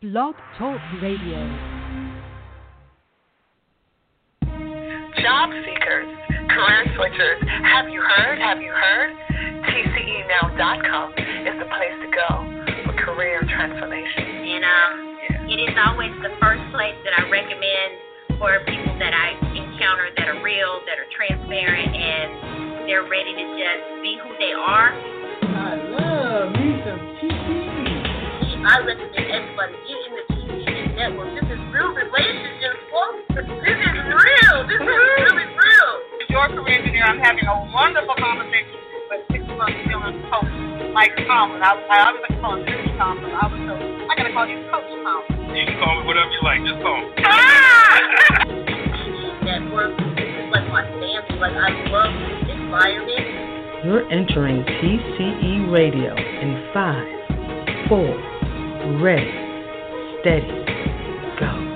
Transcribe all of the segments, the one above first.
Blog Talk Radio. Job seekers, career switchers, have you heard? Have you heard? TCEnow.com is the place to go for career transformation. And um, it is always the first place that I recommend for people that I encounter that are real, that are transparent, and they're ready to just be who they are. I love me some TCE. I recommend everybody get in the TCE network. This is real relationships, folks. This is real. This is really real. your career engineer, I'm having a wonderful conversation with six month feeling coach Mike Tomlin. I, I always like to call him Mr. Tomlin. I was so I gotta call you Coach Tomlin. You can call me whatever you like. Just call me. Ah! TCE network. This is like my family. Like I love this environment. You're entering TCE Radio in five, four, ready, steady, go.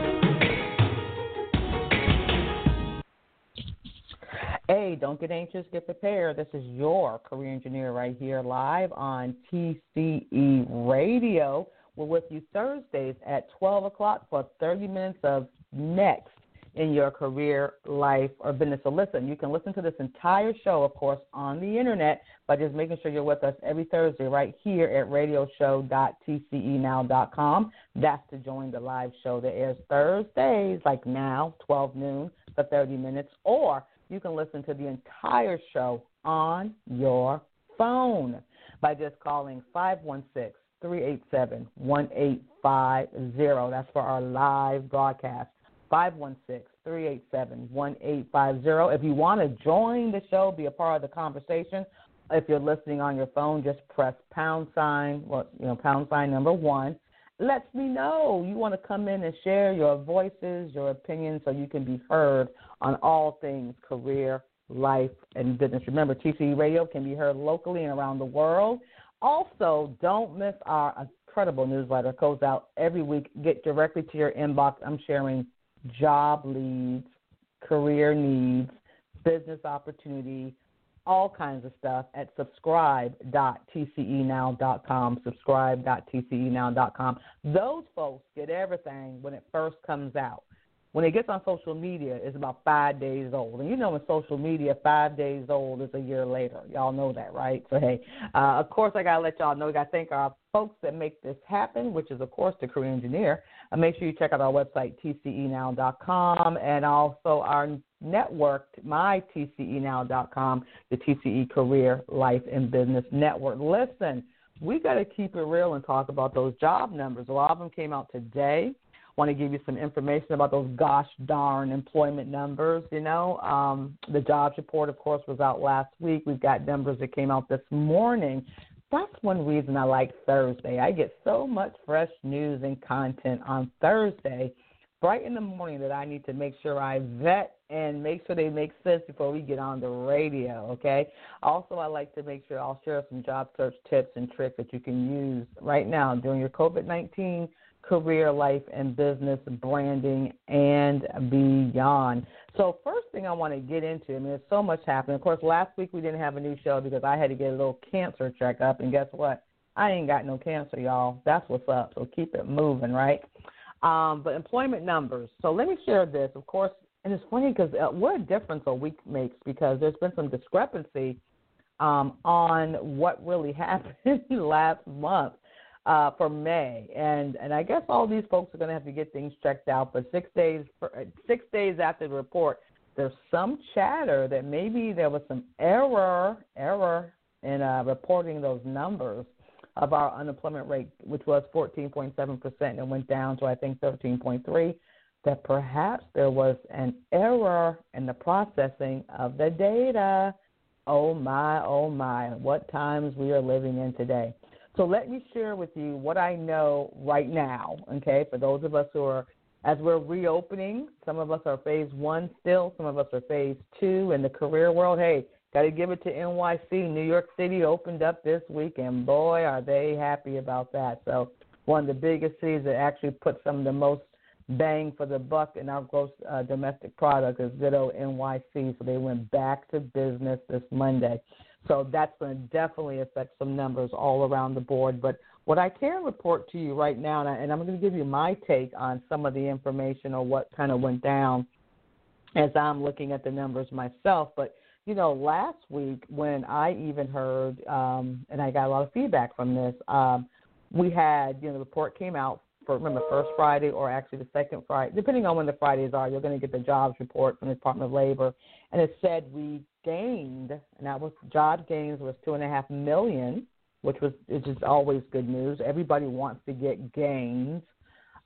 Hey, don't get anxious, get prepared. This is your career engineer right here live on TCE Radio. We're with you Thursdays at 12 o'clock for 30 minutes of next in your career, life, or business. So listen, you can listen to this entire show, of course, on the internet by just making sure you're with us every Thursday right here at radioshow.tcenow.com. That's to join the live show that airs Thursdays, like now, 12 noon for 30 minutes, or you can listen to the entire show on your phone by just calling 516 387 1850. That's for our live broadcast. 516 387 1850. If you want to join the show, be a part of the conversation, if you're listening on your phone, just press pound sign, well, you know, pound sign number one. Lets me know you want to come in and share your voices, your opinions, so you can be heard on all things career, life, and business. Remember, TCE Radio can be heard locally and around the world. Also, don't miss our incredible newsletter. It goes out every week. Get directly to your inbox. I'm sharing job leads, career needs, business opportunity, all kinds of stuff at subscribe.tcenow.com. Subscribe.tcenow.com. Those folks get everything when it first comes out. When it gets on social media, it's about five days old. And you know, in social media, five days old is a year later. Y'all know that, right? So, hey, uh, of course, I got to let y'all know, I got to thank our folks that make this happen, which is, of course, the Career Engineer. Uh, make sure you check out our website, tcenow.com, and also our network, mytcenow.com, the TCE Career, Life, and Business Network. Listen, we got to keep it real and talk about those job numbers. A lot of them came out today. Want to give you some information about those gosh darn employment numbers. You know, um, the jobs report, of course, was out last week. We've got numbers that came out this morning. That's one reason I like Thursday. I get so much fresh news and content on Thursday, bright in the morning, that I need to make sure I vet and make sure they make sense before we get on the radio, okay? Also, I like to make sure I'll share some job search tips and tricks that you can use right now during your COVID 19 career, life, and business branding and beyond. So, first thing I want to get into, I mean, there's so much happening. Of course, last week we didn't have a new show because I had to get a little cancer checkup, and guess what? I ain't got no cancer, y'all. That's what's up. So keep it moving, right? Um, but employment numbers. So let me share this. Of course, and it's funny because uh, what a difference a week makes because there's been some discrepancy um, on what really happened last month uh, for May, and and I guess all these folks are going to have to get things checked out. But six days for, six days after the report, there's some chatter that maybe there was some error error in uh, reporting those numbers of our unemployment rate, which was 14.7 percent, and went down to I think 13.3 that perhaps there was an error in the processing of the data. Oh my, oh my, what times we are living in today. So let me share with you what I know right now, okay, for those of us who are, as we're reopening, some of us are phase one still, some of us are phase two in the career world. Hey, got to give it to NYC. New York City opened up this week, and boy, are they happy about that. So, one of the biggest cities that actually put some of the most bang for the buck in our gross uh, domestic product is old NYC. So they went back to business this Monday. So that's going to definitely affect some numbers all around the board. But What I can report to you right now, and, I'm going to give you my take on some of the information or what kind of went down as I'm looking at the numbers myself. But you know, last week when I even heard, um, and I got a lot of feedback from this, um, we had, you know, the report came out for remember first Friday or actually the second Friday, depending on when the Fridays are, you're going to get the jobs report from the Department of Labor, and it said we gained, and that was job gains was two and a half million, which was which is always good news. Everybody wants to get gains,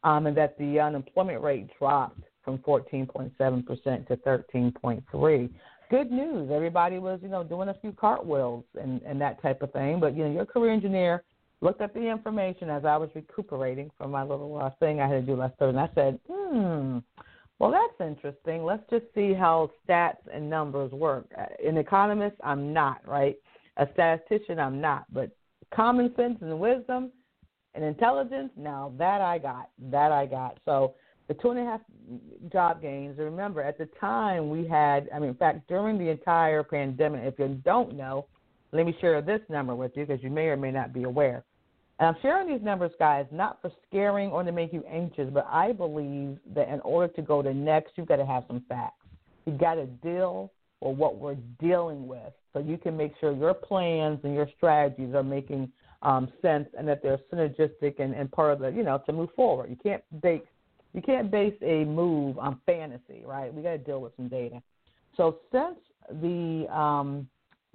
um, and that the unemployment rate dropped from 14.7% to 13.3 good news. Everybody was, you know, doing a few cartwheels and and that type of thing. But you know, your career engineer looked at the information as I was recuperating from my little uh, thing I had to do last Thursday, and I said, hmm. Well, that's interesting. Let's just see how stats and numbers work. Uh, an economist, I'm not, right? A statistician, I'm not. But common sense and wisdom and intelligence, now that I got. That I got. So the two and a half job gains. Remember, at the time we had, I mean, in fact, during the entire pandemic, if you don't know, let me share this number with you because you may or may not be aware. And I'm sharing these numbers, guys, not for scaring or to make you anxious, but I believe that in order to go to next, you've got to have some facts. You've got to deal with what we're dealing with so you can make sure your plans and your strategies are making um, sense and that they're synergistic and, and part of the, you know, to move forward. You can't base, you can't base a move on fantasy, right? We got to deal with some data. So since the um,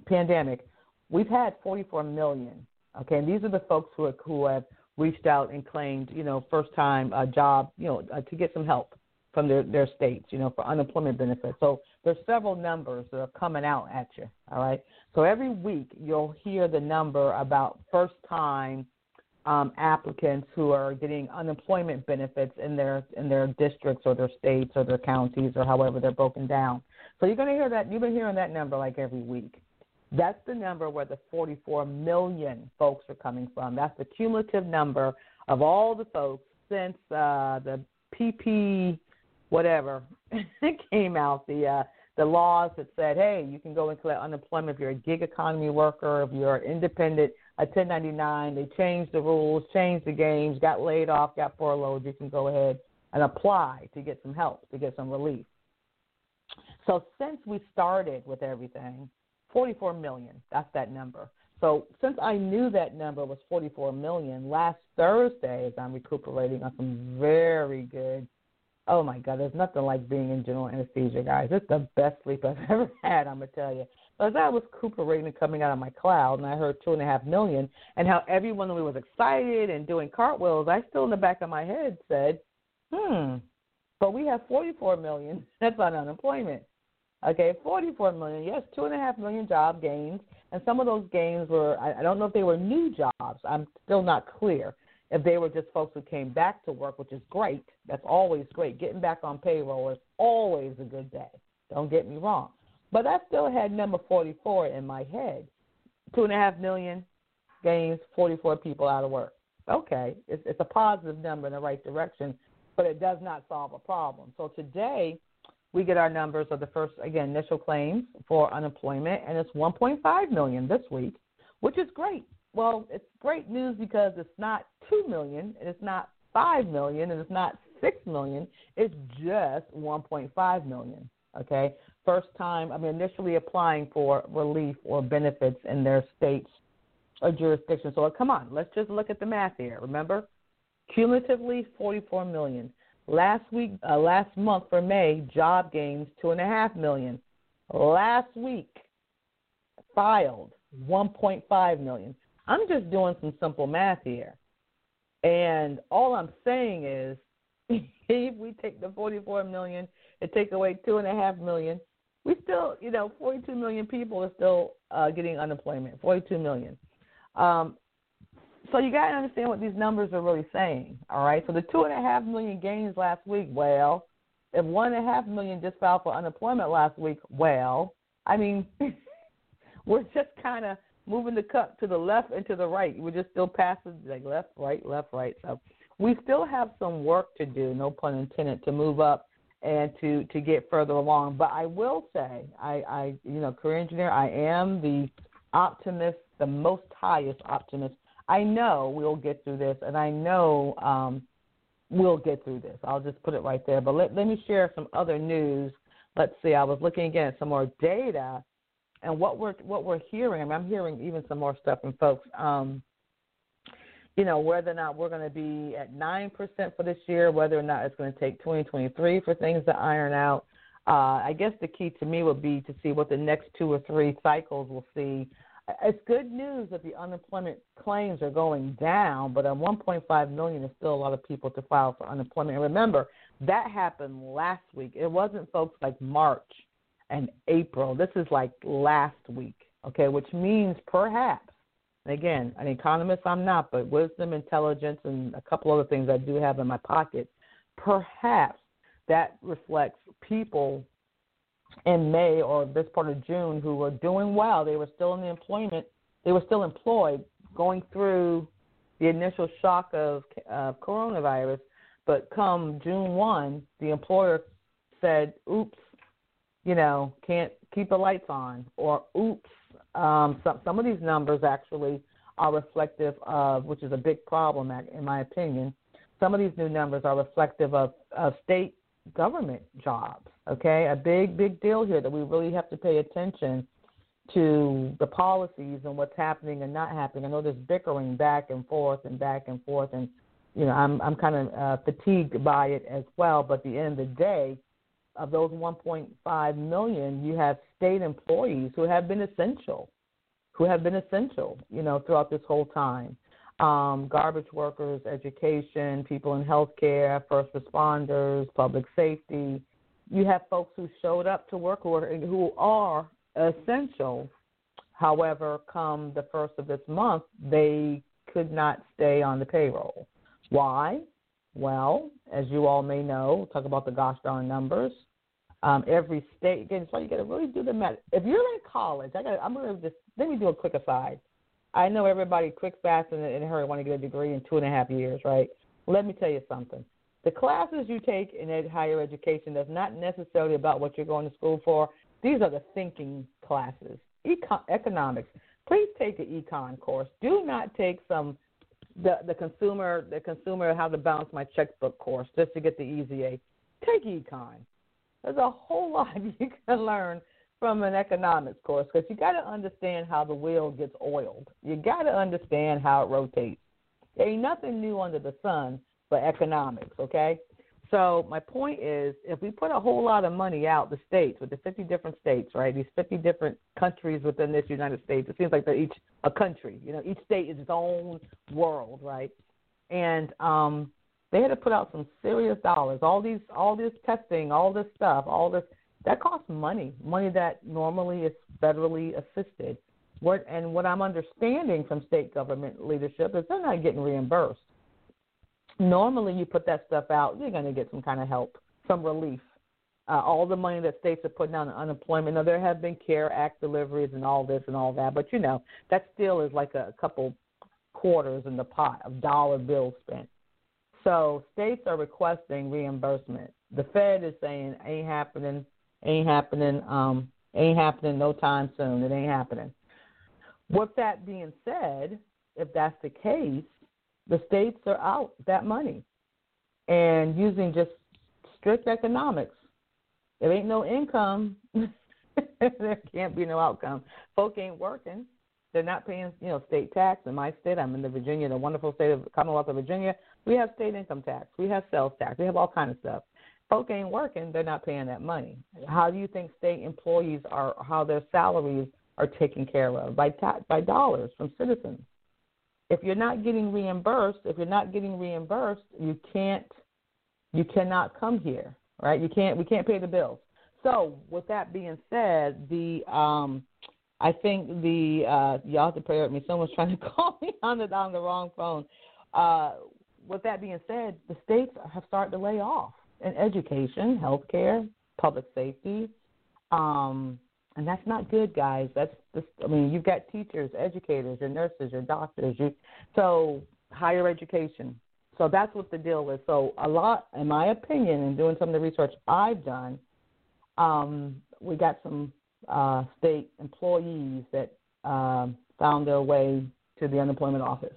pandemic, we've had 44 million. Okay, and these are the folks who are, who have reached out and claimed, you know, first time uh, job, you know, uh, to get some help from their their states, you know, for unemployment benefits. So there's several numbers that are coming out at you. All right. So every week you'll hear the number about first time um, applicants who are getting unemployment benefits in their in their districts or their states or their counties or however they're broken down. So you're going to hear that. You've been hearing that number like every week. That's the number where the 44 million folks are coming from. That's the cumulative number of all the folks since uh, the PP whatever came out. The uh, the laws that said, hey, you can go and collect unemployment if you're a gig economy worker, if you're independent a 1099. They changed the rules, changed the games, got laid off, got furloughed. You can go ahead and apply to get some help, to get some relief. So since we started with everything, 44 million, that's that number. So since I knew that number was 44 million, last Thursday, as I'm recuperating on some very good, oh my God, there's nothing like being in general anesthesia, guys. It's the best sleep I've ever had, I'm to tell you But as I was recuperating coming out of my cloud, and I heard two and a half million, and how everyone was excited and doing cartwheels, I still in the back of my head said, "Hmm, but we have 44 million. That's on unemployment." Okay, 44 million. Yes, two and a half million job gains, and some of those gains were I, don't know if they were new jobs. I'm still not clear if they were just folks who came back to work, which is great. That's always great. Getting back on payroll is always a good day. Don't get me wrong. But I still had number 44 in my head. Two and a half million gains, 44 people out of work. Okay, it's, it's a positive number in the right direction, but it does not solve a problem. So today, we get our numbers of the first, again, initial claims for unemployment, and it's 1.5 million this week, which is great. Well, it's great news because it's not 2 million, and it's not 5 million, and it's not 6 million. It's just 1.5 million. Okay, first time, I mean, initially applying for relief or benefits in their states or jurisdiction. So come on, let's just look at the math here. Remember, cumulatively 44 million. Last week, uh, last month for May, job gains two and a half million. Last week, filed 1.5 million. I'm just doing some simple math here, and all I'm saying is, if we take the 44 million and take away two and a half million, we still, you know, 42 million people are still uh, getting unemployment. 42 million. Um, so you got to understand what these numbers are really saying. All right. So the two and a half million gains last week. Well, if one and a half million just filed for unemployment last week, well, I mean, we're just kind of moving the cup to the left and to the right. We're just still passing like left, right, left, right. So we still have some work to do, no pun intended, to move up and to to get further along. But I will say, I, I you know, career engineer, I am the optimist, the most highest optimist I know we'll get through this, and I know um, we'll get through this. I'll just put it right there. But let, let me share some other news. Let's see. I was looking again at some more data, and what we're what we're hearing. I'm hearing even some more stuff from folks. Um, you know, whether or not we're going to be at 9% for this year, whether or not it's going to take 2023 for things to iron out. Uh, I guess the key to me would be to see what the next two or three cycles will see. It's good news that the unemployment claims are going down, but on 1.5 million is still a lot of people to file for unemployment. And remember, that happened last week. It wasn't folks like March and April. This is like last week, okay, which means perhaps again, an economist I'm not, but wisdom, intelligence, and a couple other things I do have in my pocket. Perhaps that reflects people in May or this part of June who were doing well. They were still in the employment. They were still employed, going through the initial shock of uh, coronavirus. But come June 1, the employer said, "Oops, you know, can't keep the lights on," or "Oops, um, some some of these numbers actually are reflective of, which is a big problem in my opinion. Some of these new numbers are reflective of, of state government jobs. Okay, a big big deal here that we really have to pay attention to the policies and what's happening and not happening. I know there's bickering back and forth and back and forth, and you know I'm I'm kind of uh, fatigued by it as well. But at the end of the day, of those 1.5 million, you have state employees who have been essential, who have been essential, you know, throughout this whole time. Um, garbage workers, education, people in healthcare, first responders, public safety. You have folks who showed up to work are, who are essential. However, come the first of this month, they could not stay on the payroll. Why? Well, as you all may know, talk about the gosh darn numbers. Um, every state again, so you got to really do the math. If you're in college, I got. I'm to just let me do a quick aside. I know everybody quick, fast, and in a hurry want to get a degree in two and a half years, right? Let me tell you something. The classes you take in ed- higher education is not necessarily about what you're going to school for. These are the thinking classes. Econ- economics. Please take the econ course. Do not take some the the consumer the consumer how to balance my checkbook course just to get the easy A. Take econ. There's a whole lot you can learn from an economics course because you got to understand how the wheel gets oiled. You got to understand how it rotates. There ain't nothing new under the sun for economics, okay? So my point is, if we put a whole lot of money out the states with the 50 different states, right? These 50 different countries within this United States. It seems like they're each a country. You know, each state is its own world, right? And um, they had to put out some serious dollars. All these, all this testing, all this stuff, all this that costs money. Money that normally is federally assisted. What and what I'm understanding from state government leadership is they're not getting reimbursed normally you put that stuff out, you're going to get some kind of help, some relief. Uh, all the money that states are putting on unemployment. Now there have been CARE Act deliveries and all this and all that, but you know that still is like a couple quarters in the pot of dollar bills spent. So states are requesting reimbursement. The Fed is saying ain't happening, ain't happening, um, ain't happening no time soon. It ain't happening. With that being said, if that's the case, the states are out that money and using just strict economics. There ain't no income, there can't be no outcome. Folk ain't working. They're not paying, you know, state tax. In my state, I'm in the Virginia, the wonderful state of Commonwealth of Virginia. We have state income tax. We have sales tax. We have all kind of stuff. Folk ain't working. They're not paying that money. How do you think state employees are? How their salaries are taken care of by ta- by dollars from citizens? If you're not getting reimbursed, if you're not getting reimbursed, you can't you cannot come here, right? You can't we can't pay the bills. So with that being said, the um I think the uh y'all have to pray with me. Someone's trying to call me on the on the wrong phone. Uh with that being said, the states have started to lay off in education, healthcare, public safety, um, and that's not good, guys. That's just, I mean, you've got teachers, educators, your nurses, your doctors, you so higher education. So that's what the deal is. So a lot, in my opinion, and doing some of the research I've done, um, we got some uh, state employees that um, found their way to the unemployment office.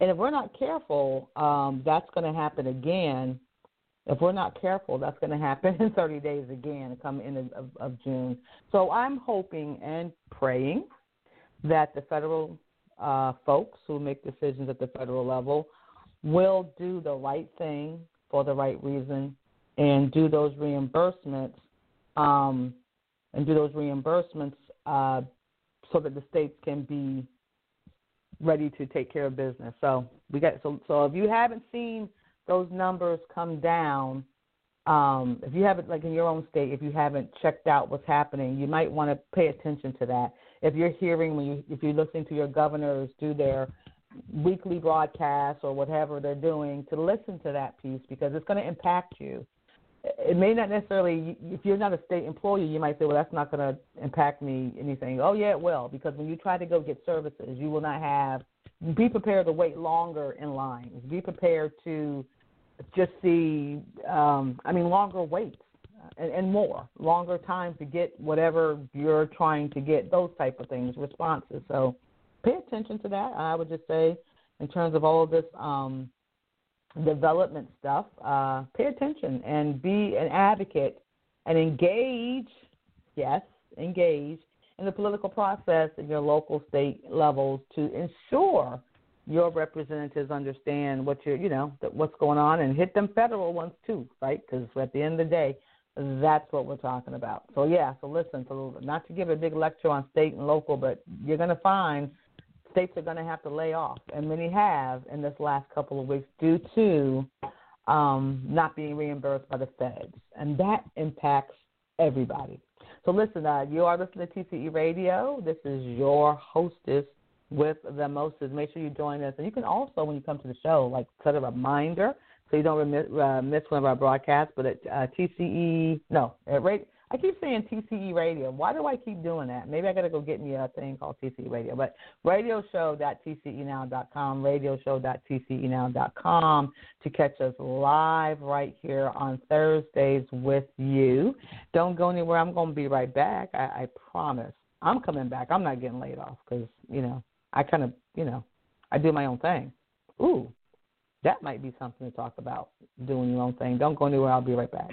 And if we're not careful, um, that's going to happen again. If we're not careful, that's going to happen in 30 days again, come in of, of June. So I'm hoping and praying that the federal uh, folks who make decisions at the federal level will do the right thing for the right reason and do those reimbursements um, and do those reimbursements uh, so that the states can be ready to take care of business. So we got so so if you haven't seen those numbers come down, um, if you haven't like in your own state, if you haven't checked out what's happening, you might want to pay attention to that. If you're hearing when you if you're listening to your governors do their weekly broadcasts or whatever they're doing, to listen to that piece because it's going to impact you. It may not necessarily if you're not a state employee you might say well that's not going to impact me anything. Oh yeah it will because when you try to go get services you will not have be prepared to wait longer in lines. Be prepared to just see um i mean longer waits and, and more longer time to get whatever you're trying to get those type of things responses. So pay attention to that i would just say in terms of all of this um development stuff, uh, pay attention and be an advocate and engage, yes, engage in the political process at your local state levels to ensure your representatives understand what you're, you know, what's going on and hit them federal ones too, right? Because at the end of the day, that's what we're talking about. So yeah, so listen, so not to give a big lecture on state and local, but you're going to find – states are going to have to lay off, and many have in this last couple of weeks due to um, not being reimbursed by the feds, and that impacts everybody. So listen, uh, you are listening to TCE Radio. This is your hostess with the mostest. Make sure you join us, and you can also, when you come to the show, like set a reminder so you don't miss, uh, miss one of our broadcasts. But at uh, TCE, no, at rate I keep saying TCE Radio. Why do I keep doing that? Maybe I got to go get me a thing called TCE Radio. But radioshow.tcenow.com, radioshow.tcenow.com to catch us live right here on Thursdays with you. Don't go anywhere. I'm going to be right back. I, I promise. I'm coming back. I'm not getting laid off because, you know, I kind of, you know, I do my own thing. Ooh, that might be something to talk about, doing your own thing. Don't go anywhere. I'll be right back.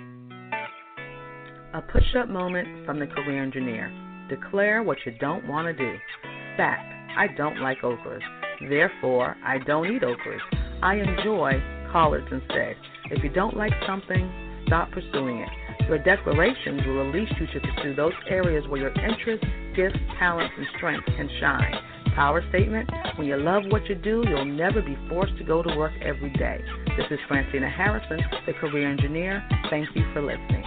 A push up moment from the career engineer. Declare what you don't want to do. Fact I don't like okras. Therefore, I don't eat okras. I enjoy collards instead. If you don't like something, stop pursuing it. Your declarations will release you to pursue those areas where your interests, gifts, talents, and strengths can shine. Power statement When you love what you do, you'll never be forced to go to work every day. This is Francina Harrison, the career engineer. Thank you for listening.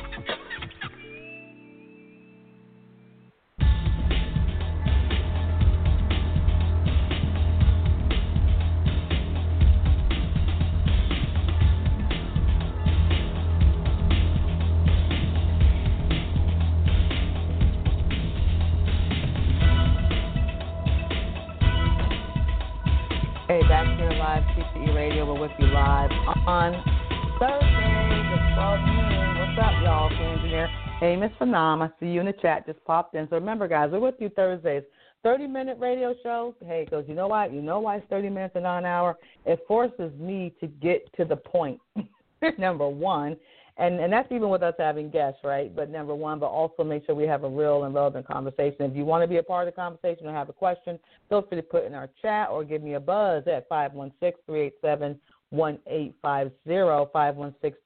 Miss Phenom. I see you in the chat. Just popped in. So remember, guys, we're with you Thursdays. 30 minute radio show. Hey, because you know what? You know why it's 30 minutes and not an hour? It forces me to get to the point, number one. And, and that's even with us having guests, right? But number one, but also make sure we have a real and relevant conversation. If you want to be a part of the conversation or have a question, feel free to put in our chat or give me a buzz at 516 387 1850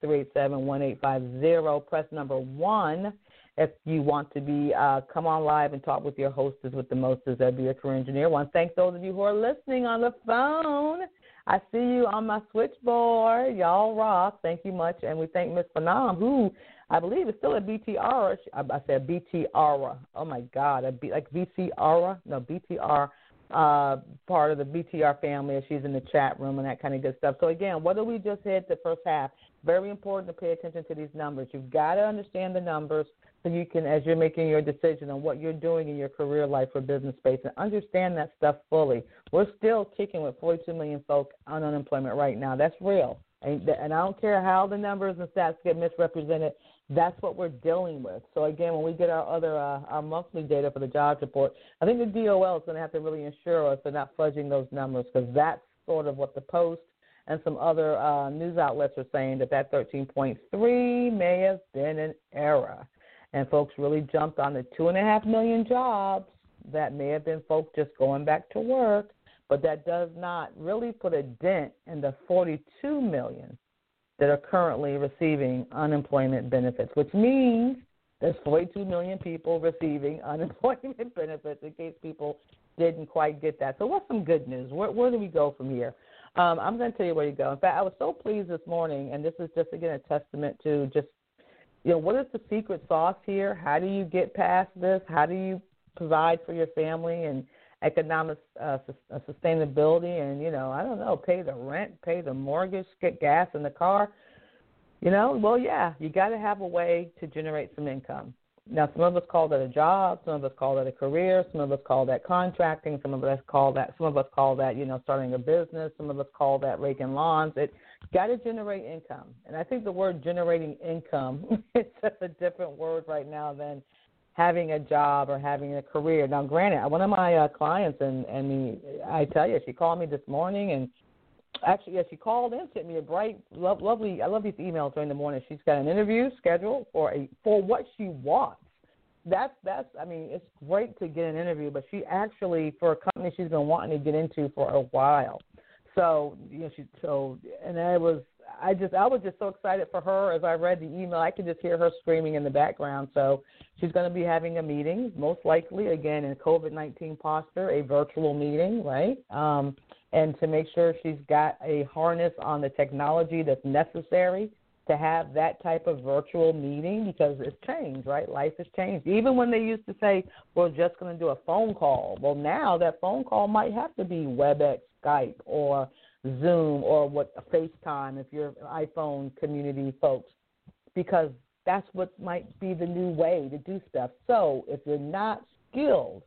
516-387-1850. Press number one if you want to be uh, come on live and talk with your hostess with the mostest. That'd be a career engineer. I want to thank those of you who are listening on the phone. I see you on my switchboard. Y'all rock. Thank you much. And we thank Miss Phenom, who I believe is still at BTR. I said BTR. Oh my God. Like VCR. No, BTR uh, part of the BTR family. She's in the chat room and that kind of good stuff. So again, what we just hit the first half? Very important to pay attention to these numbers. You've got to understand the numbers so you can, as you're making your decision on what you're doing in your career life or business space, and understand that stuff fully. We're still kicking with 42 million folks on unemployment right now. That's real. And, and I don't care how the numbers and stats get misrepresented that's what we're dealing with. So again, when we get our other uh, our monthly data for the jobs report, I think the DOL is going to have to really ensure us they're not fudging those numbers because that's sort of what the Post and some other uh, news outlets are saying that that 13.3 may have been an error. And folks really jumped on the two and a half million jobs that may have been folks just going back to work, but that does not really put a dent in the 42 million that are currently receiving unemployment benefits, which means there's 42 million people receiving unemployment benefits in case people didn't quite get that. So, what's some good news? Where, where do we go from here? Um, I'm going to tell you where you go. In fact, I was so pleased this morning, and this is just again a testament to just, you know, what is the secret sauce here? How do you get past this? How do you provide for your family and economic uh, uh, sustainability? And you know, I don't know, pay the rent, pay the mortgage, get gas in the car. You know, well, yeah, you got to have a way to generate some income. Now, some of us call that a job, some of us call that a career, some of us call that contracting, some of us call that some of us call that you know starting a business, some of us call that raking lawns. It got to generate income, and I think the word generating income is a different word right now than having a job or having a career. Now, granted, one of my uh, clients and and I tell you, she called me this morning and actually, yeah, she called in, sent me a bright, lo- lovely. I love these emails during the morning. She's got an interview scheduled for a for what she wants. That's that's. I mean, it's great to get an interview, but she actually for a company she's been wanting to get into for a while. So you know, she so and I was I just I was just so excited for her as I read the email. I could just hear her screaming in the background. So she's going to be having a meeting, most likely again in COVID nineteen posture, a virtual meeting, right? Um, and to make sure she's got a harness on the technology that's necessary to have that type of virtual meeting because it's changed, right? Life has changed. Even when they used to say, we're just going to do a phone call, well, now that phone call might have to be WebEx, Skype, or Zoom, or what FaceTime if you're iPhone community folks, because that's what might be the new way to do stuff. So if you're not skilled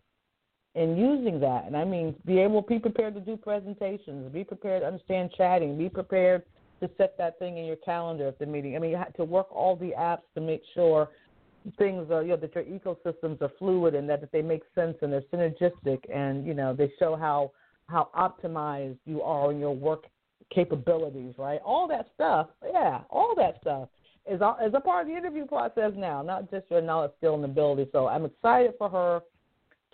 in using that. And I mean, be able be prepared to do presentations, be prepared to understand chatting, be prepared to set that thing in your calendar at the meeting. I mean, you have to work all the apps to make sure things are, you know, that your ecosystems are fluid and that, that they make sense and they're synergistic and, you know, they show how how optimized you are in your work capabilities, right? All that stuff, yeah, all that stuff is is a part of the interview process now, not just your knowledge, skill, and ability. So I'm excited for her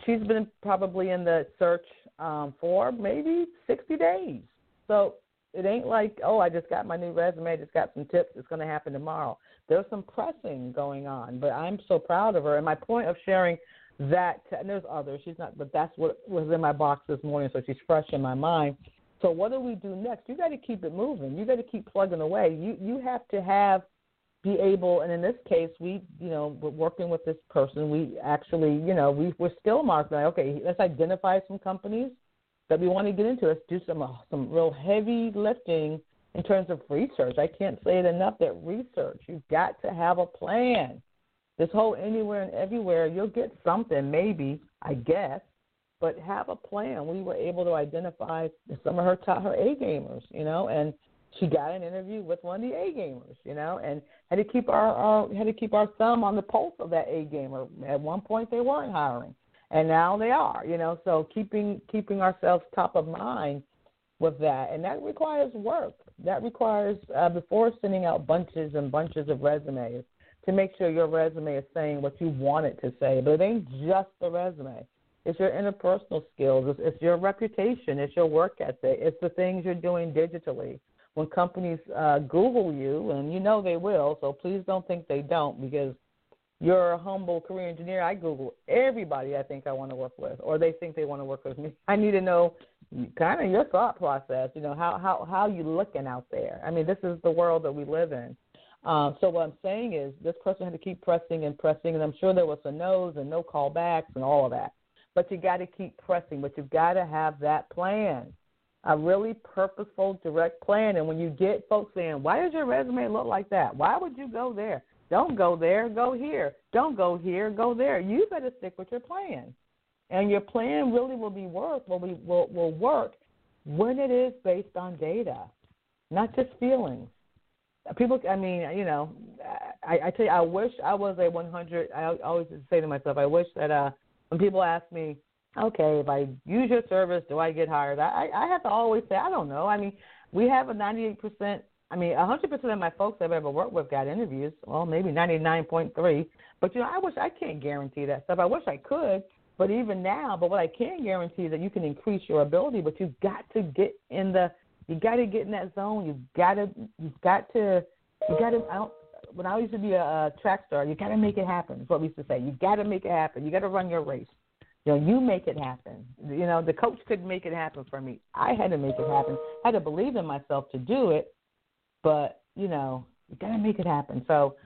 she's been probably in the search um, for maybe 60 days. So it ain't like, oh, I just got my new resume, just got some tips, it's going to happen tomorrow. There's some pressing going on, but I'm so proud of her. And my point of sharing that, and there's others, she's not, but that's what was in my box this morning, so she's fresh in my mind. So what do we do next? You got to keep it moving. You got to keep plugging away. You you have to have be able, and in this case, we, you know, we're working with this person. We actually, you know, we, we're still marking. Okay, let's identify some companies that we want to get into. Let's do some uh, some real heavy lifting in terms of research. I can't say it enough that research. You've got to have a plan. This whole anywhere and everywhere, you'll get something, maybe, I guess, but have a plan. We were able to identify some of her top, her A gamers, you know, and she got an interview with one of the A gamers, you know, and had to keep our, our had to keep our thumb on the pulse of that A gamer. At one point, they weren't hiring, and now they are, you know. So keeping keeping ourselves top of mind with that, and that requires work. That requires uh, before sending out bunches and bunches of resumes to make sure your resume is saying what you want it to say. But it ain't just the resume. It's your interpersonal skills. It's, it's your reputation. It's your work ethic. It's the things you're doing digitally when companies uh, Google you, and you know they will, so please don't think they don't because you're a humble career engineer. I Google everybody I think I want to work with, or they think they want to work with me. I need to know kind of your thought process. You know how how how you looking out there. I mean, this is the world that we live in. Um, so what I'm saying is, this person had to keep pressing and pressing, and I'm sure there was some no's and no callbacks and all of that. But you got to keep pressing. But you've got to have that plan a really purposeful, direct plan. And when you get folks saying, why does your resume look like that? Why would you go there? Don't go there, go here. Don't go here, go there. You better stick with your plan. And your plan really will be work will be will, will work when it is based on data, not just feelings. People, I mean, you know, I, I tell you, I wish I was a 100. I always say to myself, I wish that uh, when people ask me, okay, if I use your service, do I get hired? I, I have to always say, I don't know. I mean, we have a 98%, I mean, 100% of my folks I've ever worked with got interviews. Well, maybe 99.3. But, you know, I wish I can't guarantee that stuff. I wish I could. But even now, but what I can guarantee is that you can increase your ability, but you've got to get in the, you got to get in that zone. You've got to, you've got to, you got to, I don't, when I used to be a, a track star, you got to make it happen. Is what we used to say. You got to make it happen. You got to run your race. You know, you make it happen. You know, the coach couldn't make it happen for me. I had to make it happen. I had to believe in myself to do it. But you know, you got to make it happen. So,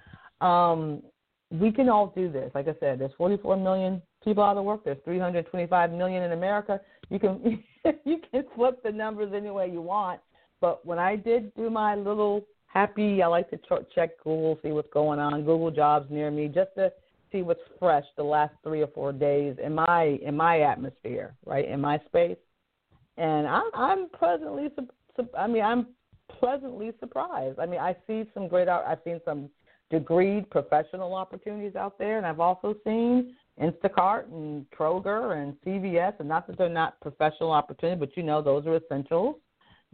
um, we can all do this. Like I said, there's 44 million people out of work. There's 325 million in America. You can you can flip the numbers any way you want. But when I did do my little happy, I like to check Google, see what's going on, Google jobs near me, just to see what's fresh the last three or four days in my in my atmosphere, right in my space, and I'm I'm pleasantly I mean I'm pleasantly surprised. I mean I see some great. I've seen some degreed professional opportunities out there, and I've also seen Instacart and Kroger and CVS, and not that they're not professional opportunities, but you know those are essentials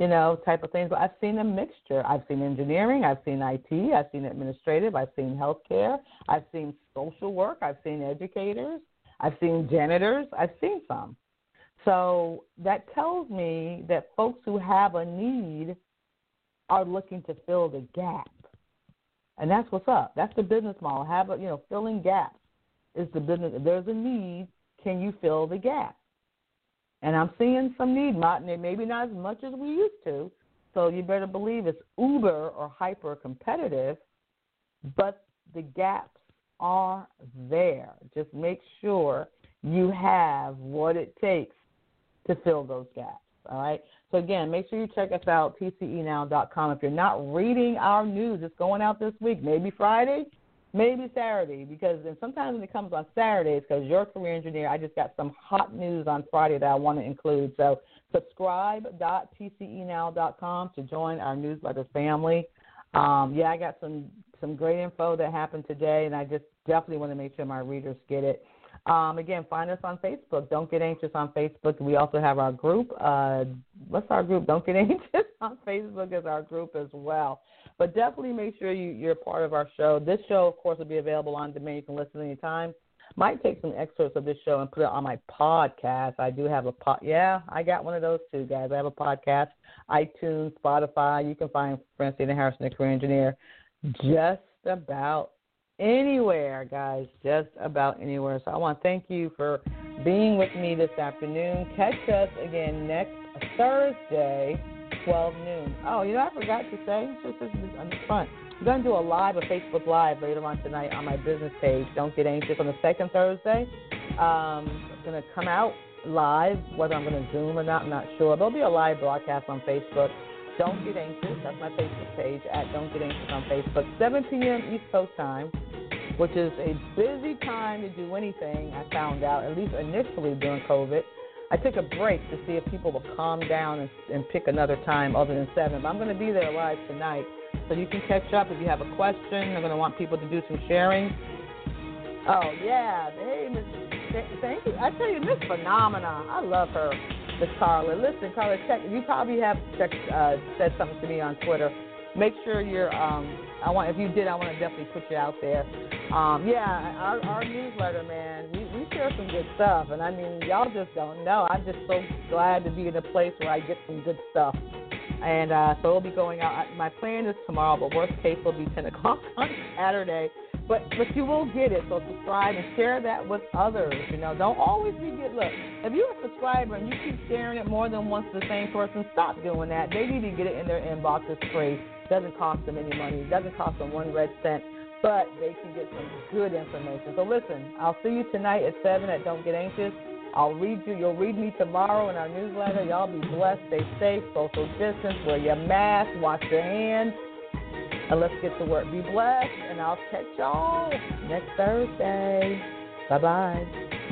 you know, type of things. But I've seen a mixture. I've seen engineering, I've seen IT, I've seen administrative, I've seen healthcare, I've seen social work, I've seen educators, I've seen janitors, I've seen some. So that tells me that folks who have a need are looking to fill the gap. And that's what's up. That's the business model. Have a, you know, filling gaps is the business. There's a need, can you fill the gap? And I'm seeing some need, maybe not as much as we used to. So you better believe it's uber or hyper competitive, but the gaps are there. Just make sure you have what it takes to fill those gaps. All right. So again, make sure you check us out, tcenow.com. If you're not reading our news, it's going out this week, maybe Friday, maybe Saturday, because then sometimes when it comes on Saturdays, because you're a career engineer, I just got some hot news on Friday that I want to include. So subscribe.tcenow.com to join our newsletter family. Um, yeah, I got some some great info that happened today, and I just definitely want to make sure my readers get it. Um, again, find us on Facebook. Don't get anxious on Facebook. We also have our group. Uh, what's our group? Don't get anxious on Facebook is our group as well. But definitely make sure you, you're part of our show. This show, of course, will be available on demand. You can listen anytime. Might take some excerpts of this show and put it on my podcast. I do have a pod. Yeah, I got one of those too, guys. I have a podcast, iTunes, Spotify. You can find Francina Harrison, the career engineer, just about anywhere, guys. Just about anywhere. So I want to thank you for being with me this afternoon. Catch us again next Thursday 12 noon. Oh, you know, I forgot to say, just, on the front. I'm going to do a live, a Facebook Live later on tonight on my business page. Don't get anxious. On the second Thursday, um, I'm going to come out live. Whether I'm going to Zoom or not, I'm not sure. There'll be a live broadcast on Facebook. Don't get anxious. That's my Facebook page at Don't Get Anxious on Facebook. 7 p.m. East Coast time, which is a busy time to do anything. I found out, at least initially during COVID. I took a break to see if people will calm down and, and pick another time other than seven. But I'm going to be there live tonight, so you can catch up if you have a question. I'm going to want people to do some sharing. Oh yeah, hey Miss, thank you. I tell you, Miss Phenomena, I love her, Miss Carla. Listen, Carla, check. You probably have checked, uh, said something to me on Twitter. Make sure you're. Um, I want if you did, I want to definitely put you out there. Um, yeah, our, our newsletter, man. We, we share some good stuff, and I mean, y'all just don't know. I'm just so glad to be in a place where I get some good stuff. And uh, so it'll be going out. My plan is tomorrow, but worst case will be 10 o'clock on Saturday. But but you will get it. So subscribe and share that with others. You know, don't always be get. Look, if you're a subscriber and you keep sharing it more than once the same person, stop doing that. They need to get it in their inbox. It's free. Doesn't cost them any money. Doesn't cost them one red cent but they can get some good information. So listen, I'll see you tonight at seven at Don't Get Anxious. I'll read you. You'll read me tomorrow in our newsletter. Y'all be blessed. Stay safe. Social distance. Wear your mask. Wash your hands. And let's get to work. Be blessed. And I'll catch y'all next Thursday. Bye bye.